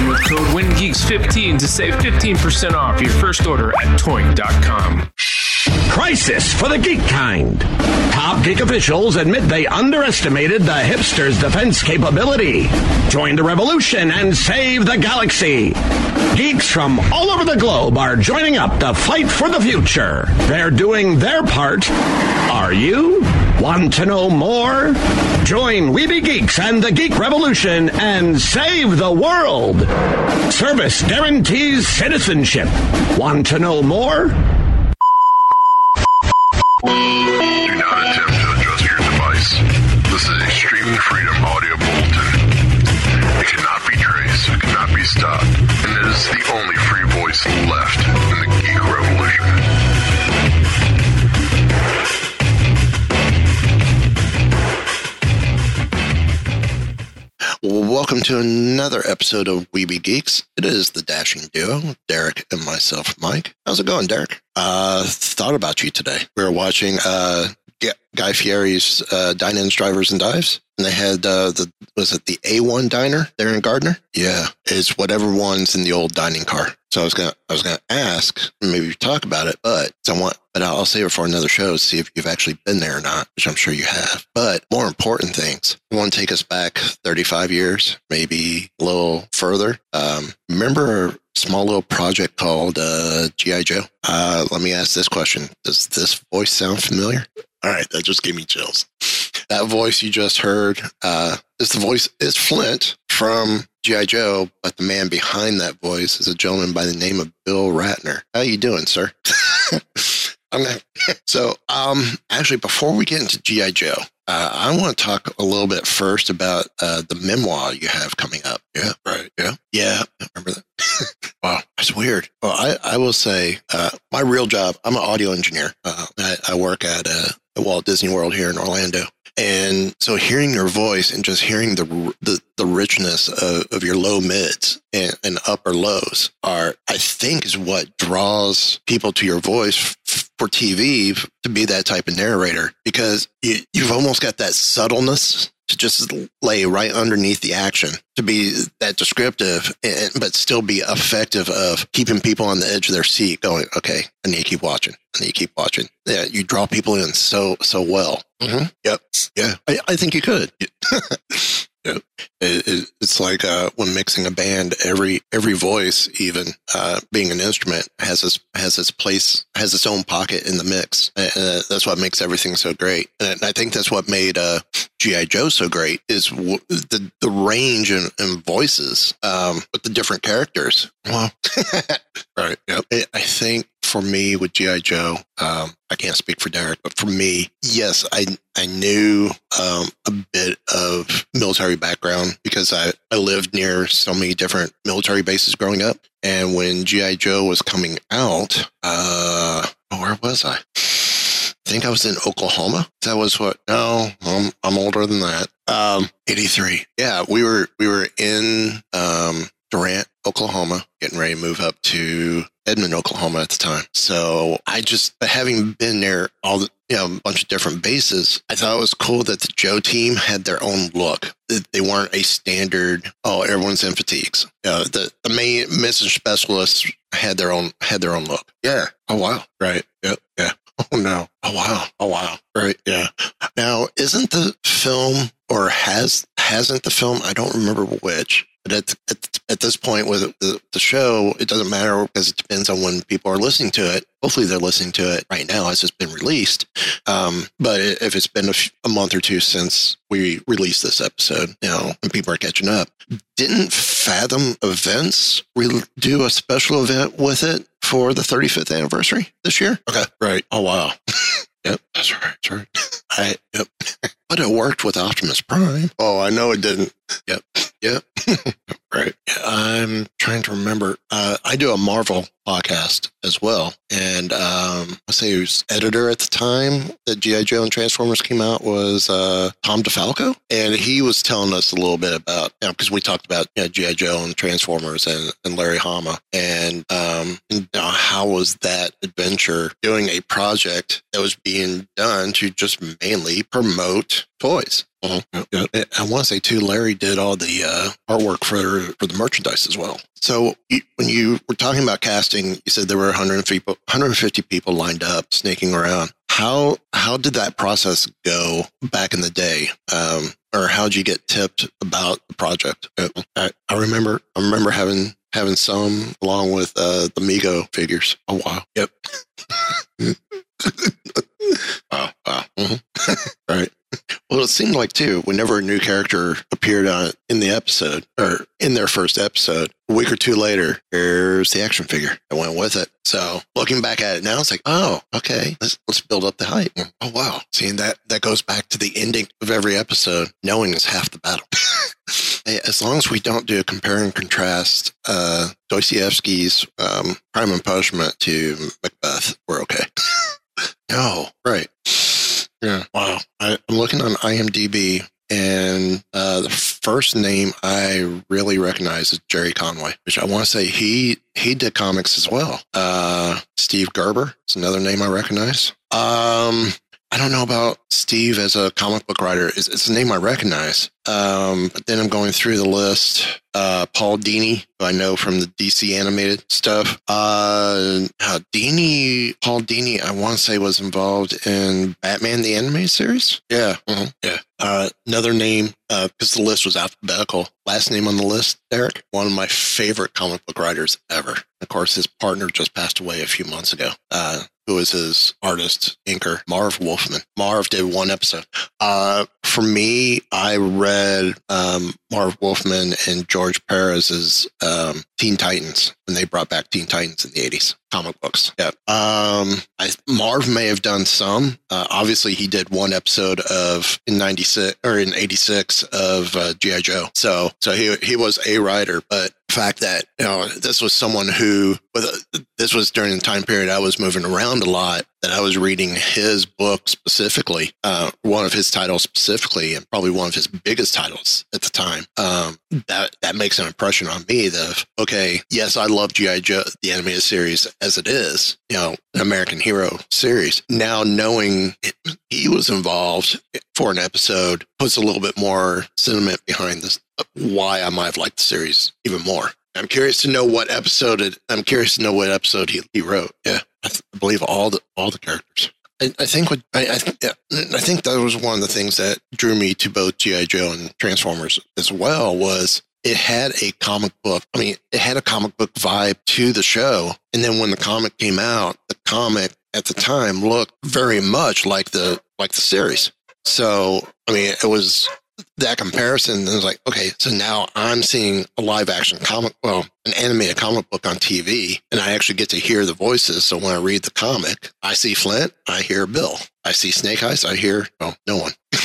with code WINGEEKS15 to save 15% off your first order at toynk.com. Crisis for the geek kind. Top geek officials admit they underestimated the hipsters' defense capability. Join the revolution and save the galaxy. Geeks from all over the globe are joining up to fight for the future. They're doing their part. Are you? Want to know more? Join We Be Geeks and the Geek Revolution and save the world. Service guarantees citizenship. Want to know more? Do not attempt to adjust your device. This is streaming freedom audio bulletin. It cannot be traced, it cannot be stopped, and it is the only free voice left Welcome to another episode of We Be Geeks. It is the dashing duo, Derek and myself, Mike. How's it going, Derek? Uh, thought about you today. We were watching uh, Guy Fieri's uh, Dine-Ins, Drivers, and Dives, and they had uh, the was it the A1 diner there in Gardner? Yeah, it's whatever one's in the old dining car. So I was gonna I was gonna ask, maybe talk about it, but I want, but I'll save it for another show to see if you've actually been there or not, which I'm sure you have. But more important things, I want to take us back 35 years, maybe a little further. Um, remember small little project called uh, GI Joe? Uh, let me ask this question: Does this voice sound familiar? All right, that just gave me chills. That voice you just heard uh, is the voice is Flint from GI Joe, but the man behind that voice is a gentleman by the name of Bill Ratner. How you doing, sir? I'm gonna, so, um, actually, before we get into GI Joe, uh, I want to talk a little bit first about uh, the memoir you have coming up. Yeah, right. Yeah, yeah. Remember that? wow, that's weird. Well, I, I will say, uh, my real job. I'm an audio engineer. Uh, I, I work at uh, Walt Disney World here in Orlando. And so hearing your voice and just hearing the the, the richness of, of your low mids and, and upper lows are, I think, is what draws people to your voice for TV to be that type of narrator because you, you've almost got that subtleness to just lay right underneath the action to be that descriptive and, but still be effective of keeping people on the edge of their seat going okay i need to keep watching. I need to keep watching. Yeah you draw people in so so well. Mm-hmm. yep. Yeah. I, I think you could. It, it, it's like uh, when mixing a band, every every voice, even uh, being an instrument, has its has its place, has its own pocket in the mix. And uh, that's what makes everything so great. And I think that's what made uh, GI Joe so great is w- the the range and, in voices um, with the different characters. Well, right. Yep. I think for me with GI Joe, um, I can't speak for Derek, but for me, yes, I I knew um, a bit of military background because I, I lived near so many different military bases growing up. And when GI Joe was coming out, uh, where was I? I think I was in Oklahoma. That was what? No, I'm I'm older than that. Um, 83. Yeah, we were we were in um Durant, Oklahoma, getting ready to move up to Edmond, Oklahoma at the time. So I just, having been there all the, you know, a bunch of different bases, I thought it was cool that the Joe team had their own look. They weren't a standard, oh, everyone's in fatigues. You know, the, the main mission specialists had their own, had their own look. Yeah. Oh, wow. Right. Yep. Yeah. Oh, no. Oh, wow. Oh, wow. Right. Yeah. Now, isn't the film or has hasn't the film, I don't remember which. But at, at, at this point with the, the show, it doesn't matter because it depends on when people are listening to it. Hopefully, they're listening to it right now as it's been released. Um, but if it's been a, f- a month or two since we released this episode, you know, and people are catching up, didn't Fathom Events re- do a special event with it for the 35th anniversary this year? Okay, right. Oh wow. yep, that's right. That's right. I yep. but it worked with Optimus Prime. Oh, I know it didn't. Yep. Yep. right. I'm trying to remember. Uh, I do a Marvel podcast as well. And um, I say who's editor at the time that G.I. Joe and Transformers came out was uh, Tom DeFalco. And he was telling us a little bit about, you know, because we talked about you know, G.I. Joe and Transformers and, and Larry Hama. And, um, and, you know, how was that adventure doing a project that was being done to just mainly promote toys? Uh-huh. I want to say too, Larry did all the uh, artwork for for the merchandise as well. So when you were talking about casting, you said there were 150 people, 150 people lined up, sneaking around. How how did that process go back in the day? Um, or how did you get tipped about the project? Uh, I, I remember I remember having having some along with uh, the Mego figures. Oh wow! Yep. wow! Wow! Mm-hmm. right. Well, it seemed like too, whenever a new character appeared on in the episode or in their first episode, a week or two later, here's the action figure that went with it. So looking back at it now, it's like, oh, okay, let's let's build up the hype. Oh wow, seeing that that goes back to the ending of every episode. Knowing is half the battle. as long as we don't do a compare and contrast uh, Dostoevsky's um, Crime and Punishment to Macbeth, we're okay. no, right. Yeah. Wow. I, am looking on IMDb, and uh, the first name I really recognize is Gerry Conway, which I want to say he he did comics as well. Uh, Steve Gerber is another name I recognize. Um, I don't know about Steve as a comic book writer. It's, it's a name I recognize. Um, then I'm going through the list. Uh, Paul Dini, who I know from the DC animated stuff. Uh, Dini, Paul Dini, I want to say was involved in Batman the animated series. Yeah, mm-hmm, yeah. Uh, another name, uh, because uh, the list was alphabetical. Last name on the list, Derek, one of my favorite comic book writers ever. Of course, his partner just passed away a few months ago. Uh, who is his artist, inker, Marv Wolfman. Marv did one episode. Uh, for me, I read um, Marv Wolfman and George Perez's um, Teen Titans when they brought back Teen Titans in the 80s comic books. Yeah. Um, I, Marv may have done some. Uh, obviously, he did one episode of in '96 or in '86 of uh, GI Joe. So, so he he was a writer, but the fact that you know this was someone who this was during the time period I was moving around a lot that I was reading his book specifically, uh, one of his titles specifically, and probably one of his biggest titles at the time. Um, that that makes an impression on me that okay, yes, I love GI Joe, the animated series as it is, you know, American Hero series. Now knowing he was involved for an episode puts a little bit more sentiment behind this. Why I might have liked the series even more. I'm curious to know what episode it. I'm curious to know what episode he, he wrote. Yeah, I, th- I believe all the all the characters. I, think what I, I, yeah, I think that was one of the things that drew me to both GI Joe and Transformers as well was it had a comic book. I mean, it had a comic book vibe to the show. And then when the comic came out, the comic at the time looked very much like the like the series. So I mean, it was that comparison. It was like, okay, so now I'm seeing a live action comic, well, an animated comic book on TV, and I actually get to hear the voices. So when I read the comic, I see Flint, I hear Bill. I see Snake Eyes, I hear, well, no one.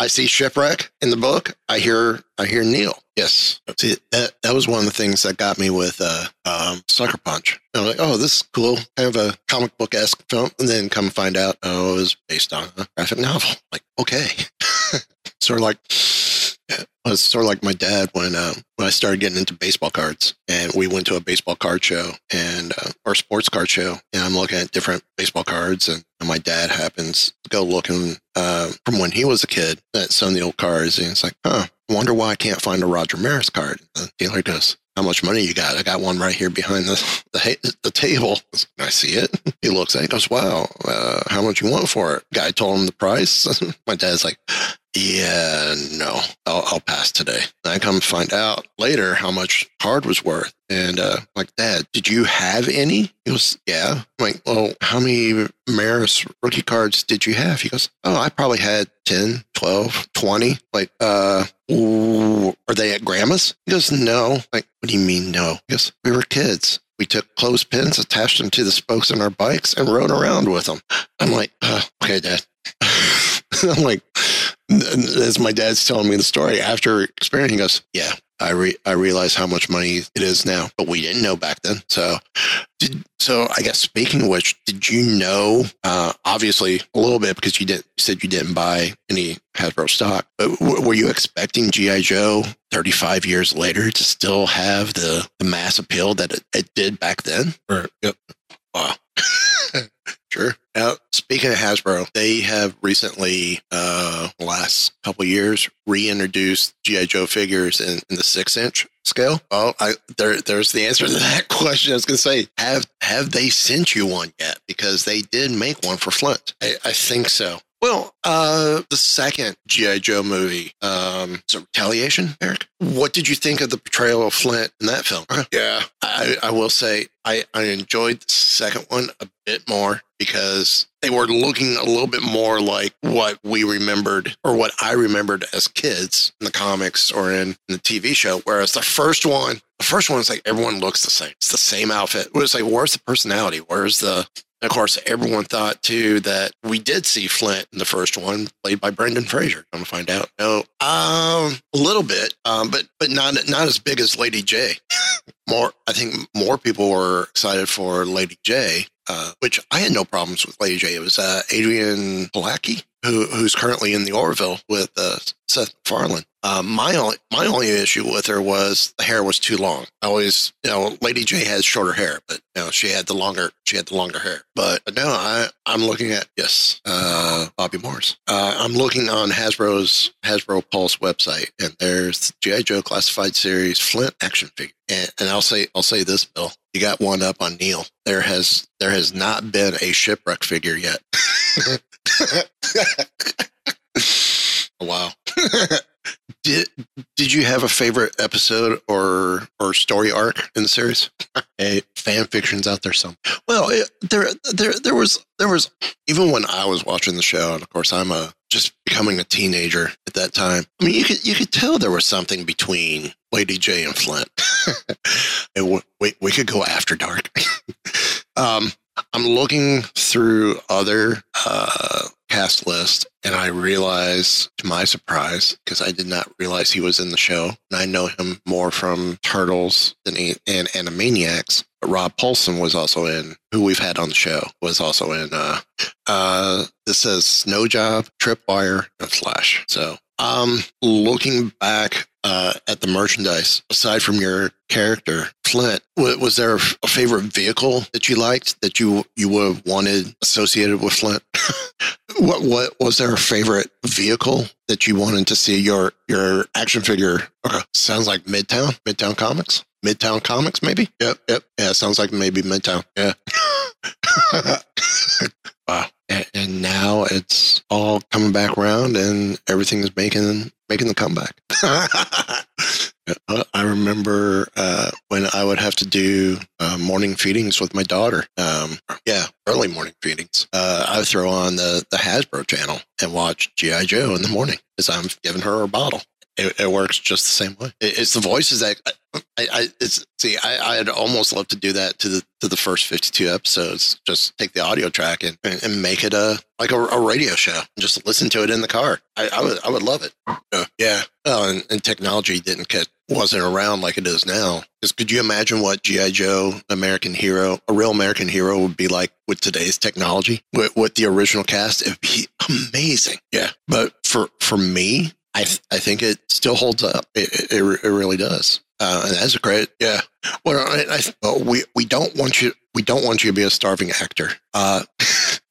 I see shipwreck in the book. I hear I hear Neil. Yes, see that that was one of the things that got me with uh, um, Sucker Punch. I'm like, oh, this is cool, kind of a comic book esque film, and then come find out, oh, it was based on a graphic novel. Like, okay, sort of like was sort of like my dad when uh, when I started getting into baseball cards, and we went to a baseball card show and uh, or sports card show, and I'm looking at different baseball cards, and, and my dad happens to go looking uh, from when he was a kid at some of the old cards, and it's like, huh, wonder why I can't find a Roger Maris card. And the dealer goes, how much money you got? I got one right here behind the the, the table. I see it. He looks at it. Goes, wow, uh, how much you want for it? Guy told him the price. My dad's like, yeah, no, I'll, I'll pass today. I come find out later how much card was worth. And uh, like, Dad, did you have any? He goes, Yeah. I'm like, well, how many Maris rookie cards did you have? He goes, Oh, I probably had 10, 12, 20. Like, uh, ooh, are they at grandma's? He goes, No. Like, what do you mean, no? He goes, We were kids. We took clothespins, attached them to the spokes on our bikes, and rode around with them. I'm like, uh, okay, Dad. I'm like, as my dad's telling me the story after experiencing, he goes, yeah, I re- I realize how much money it is now, but we didn't know back then. So, did, so I guess speaking of which, did you know? Uh, obviously, a little bit because you did you said you didn't buy any Hasbro stock. But w- were you expecting GI Joe 35 years later to still have the, the mass appeal that it, it did back then? Or yep. Wow. Sure. Now, speaking of Hasbro, they have recently, uh, last couple years, reintroduced GI Joe figures in, in the six inch scale. Well, I, there, there's the answer to that question. I was going to say, have have they sent you one yet? Because they did make one for Flint. I, I think so. Well, uh, the second GI Joe movie, um, so Retaliation, Eric. What did you think of the portrayal of Flint in that film? Yeah, I, I will say I, I enjoyed the second one a bit more because they were looking a little bit more like what we remembered or what I remembered as kids in the comics or in, in the TV show. Whereas the first one, the first one is like everyone looks the same. It's the same outfit. It was like, where's the personality? Where's the of course, everyone thought too that we did see Flint in the first one, played by Brendan Fraser. I'm gonna find out. No, um, a little bit, um, but but not not as big as Lady Jaye. more, I think more people were excited for Lady Jaye, uh, which I had no problems with Lady Jaye. It was uh, Adrianne Palicki, who who's currently in the Orville with uh, Seth MacFarlane. Um, my only my only issue with her was the hair was too long. I always, you know, Lady Jaye has shorter hair, but you know she had the longer she had the longer hair. But, now I I'm looking at yes, uh, Bobby Morris. Uh, I'm looking on Hasbro's Hasbro Pulse website, and there's GI Joe Classified Series Flint action figure. And, and I'll say I'll say this, Bill. You got one up on Neil. There has there has not been a shipwreck figure yet. wow. did you have a favorite episode or or story arc in the series? hey, fan fictions out there some. Well, it, there there there was there was even when I was watching the show, and of course I'm a just becoming a teenager at that time. I mean, you could you could tell there was something between Lady Jaye and Flint. and we we could go after dark. um, I'm looking through other uh, cast list, and I realize, to my surprise, because I did not realize he was in the show, and I know him more from Turtles than and Animaniacs. But Rob Paulsen was also in, who we've had on the show, was also in. Uh, uh, this says Snow Job, Tripwire, and Flash. So, um, looking back uh, at the merchandise, aside from your character, Flint, was there a favorite vehicle that you liked that you you would have wanted associated with Flint? what what was there a favorite vehicle that you wanted to see your your action figure? Okay. Sounds like Midtown, Midtown Comics, Midtown Comics, maybe. Yep, yep. Yeah, sounds like maybe Midtown. Yeah. wow. And, and now it's all coming back around, and everything is making making the comeback. I remember uh, when I would have to do uh, morning feedings with my daughter. Um, yeah, early morning feedings. Uh, I would throw on the, the Hasbro channel and watch G.I. Joe in the morning as I'm giving her a bottle. It, it works just the same way. It, it's the voices that I, I it's see. I, I'd almost love to do that to the to the first fifty two episodes. Just take the audio track and, and, make it a like a, a, radio show and just listen to it in the car. I, I would I would love it. Uh, yeah. Oh, and, and technology didn't wasn't around like it is now. Because could you imagine what GI Joe, American Hero, a real American hero would be like with today's technology? With, with the original cast, it'd be amazing. Yeah. But for for me, I th- I think it still holds up. It it, it really does. Uh, and that's a great, yeah. Well, I, I, we we don't want you we don't want you to be a starving actor. Uh,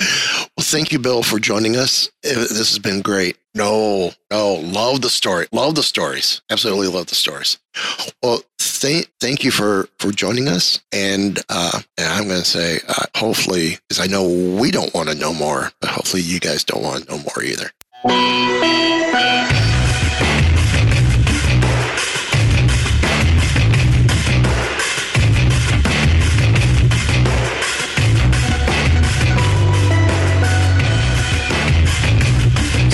well, thank you, Bill, for joining us. This has been great. No, no, love the story. Love the stories. Absolutely love the stories. Well, thank thank you for for joining us. And uh, and I'm going to say, uh, hopefully, because I know we don't want to know more, but hopefully you guys don't want to know more either.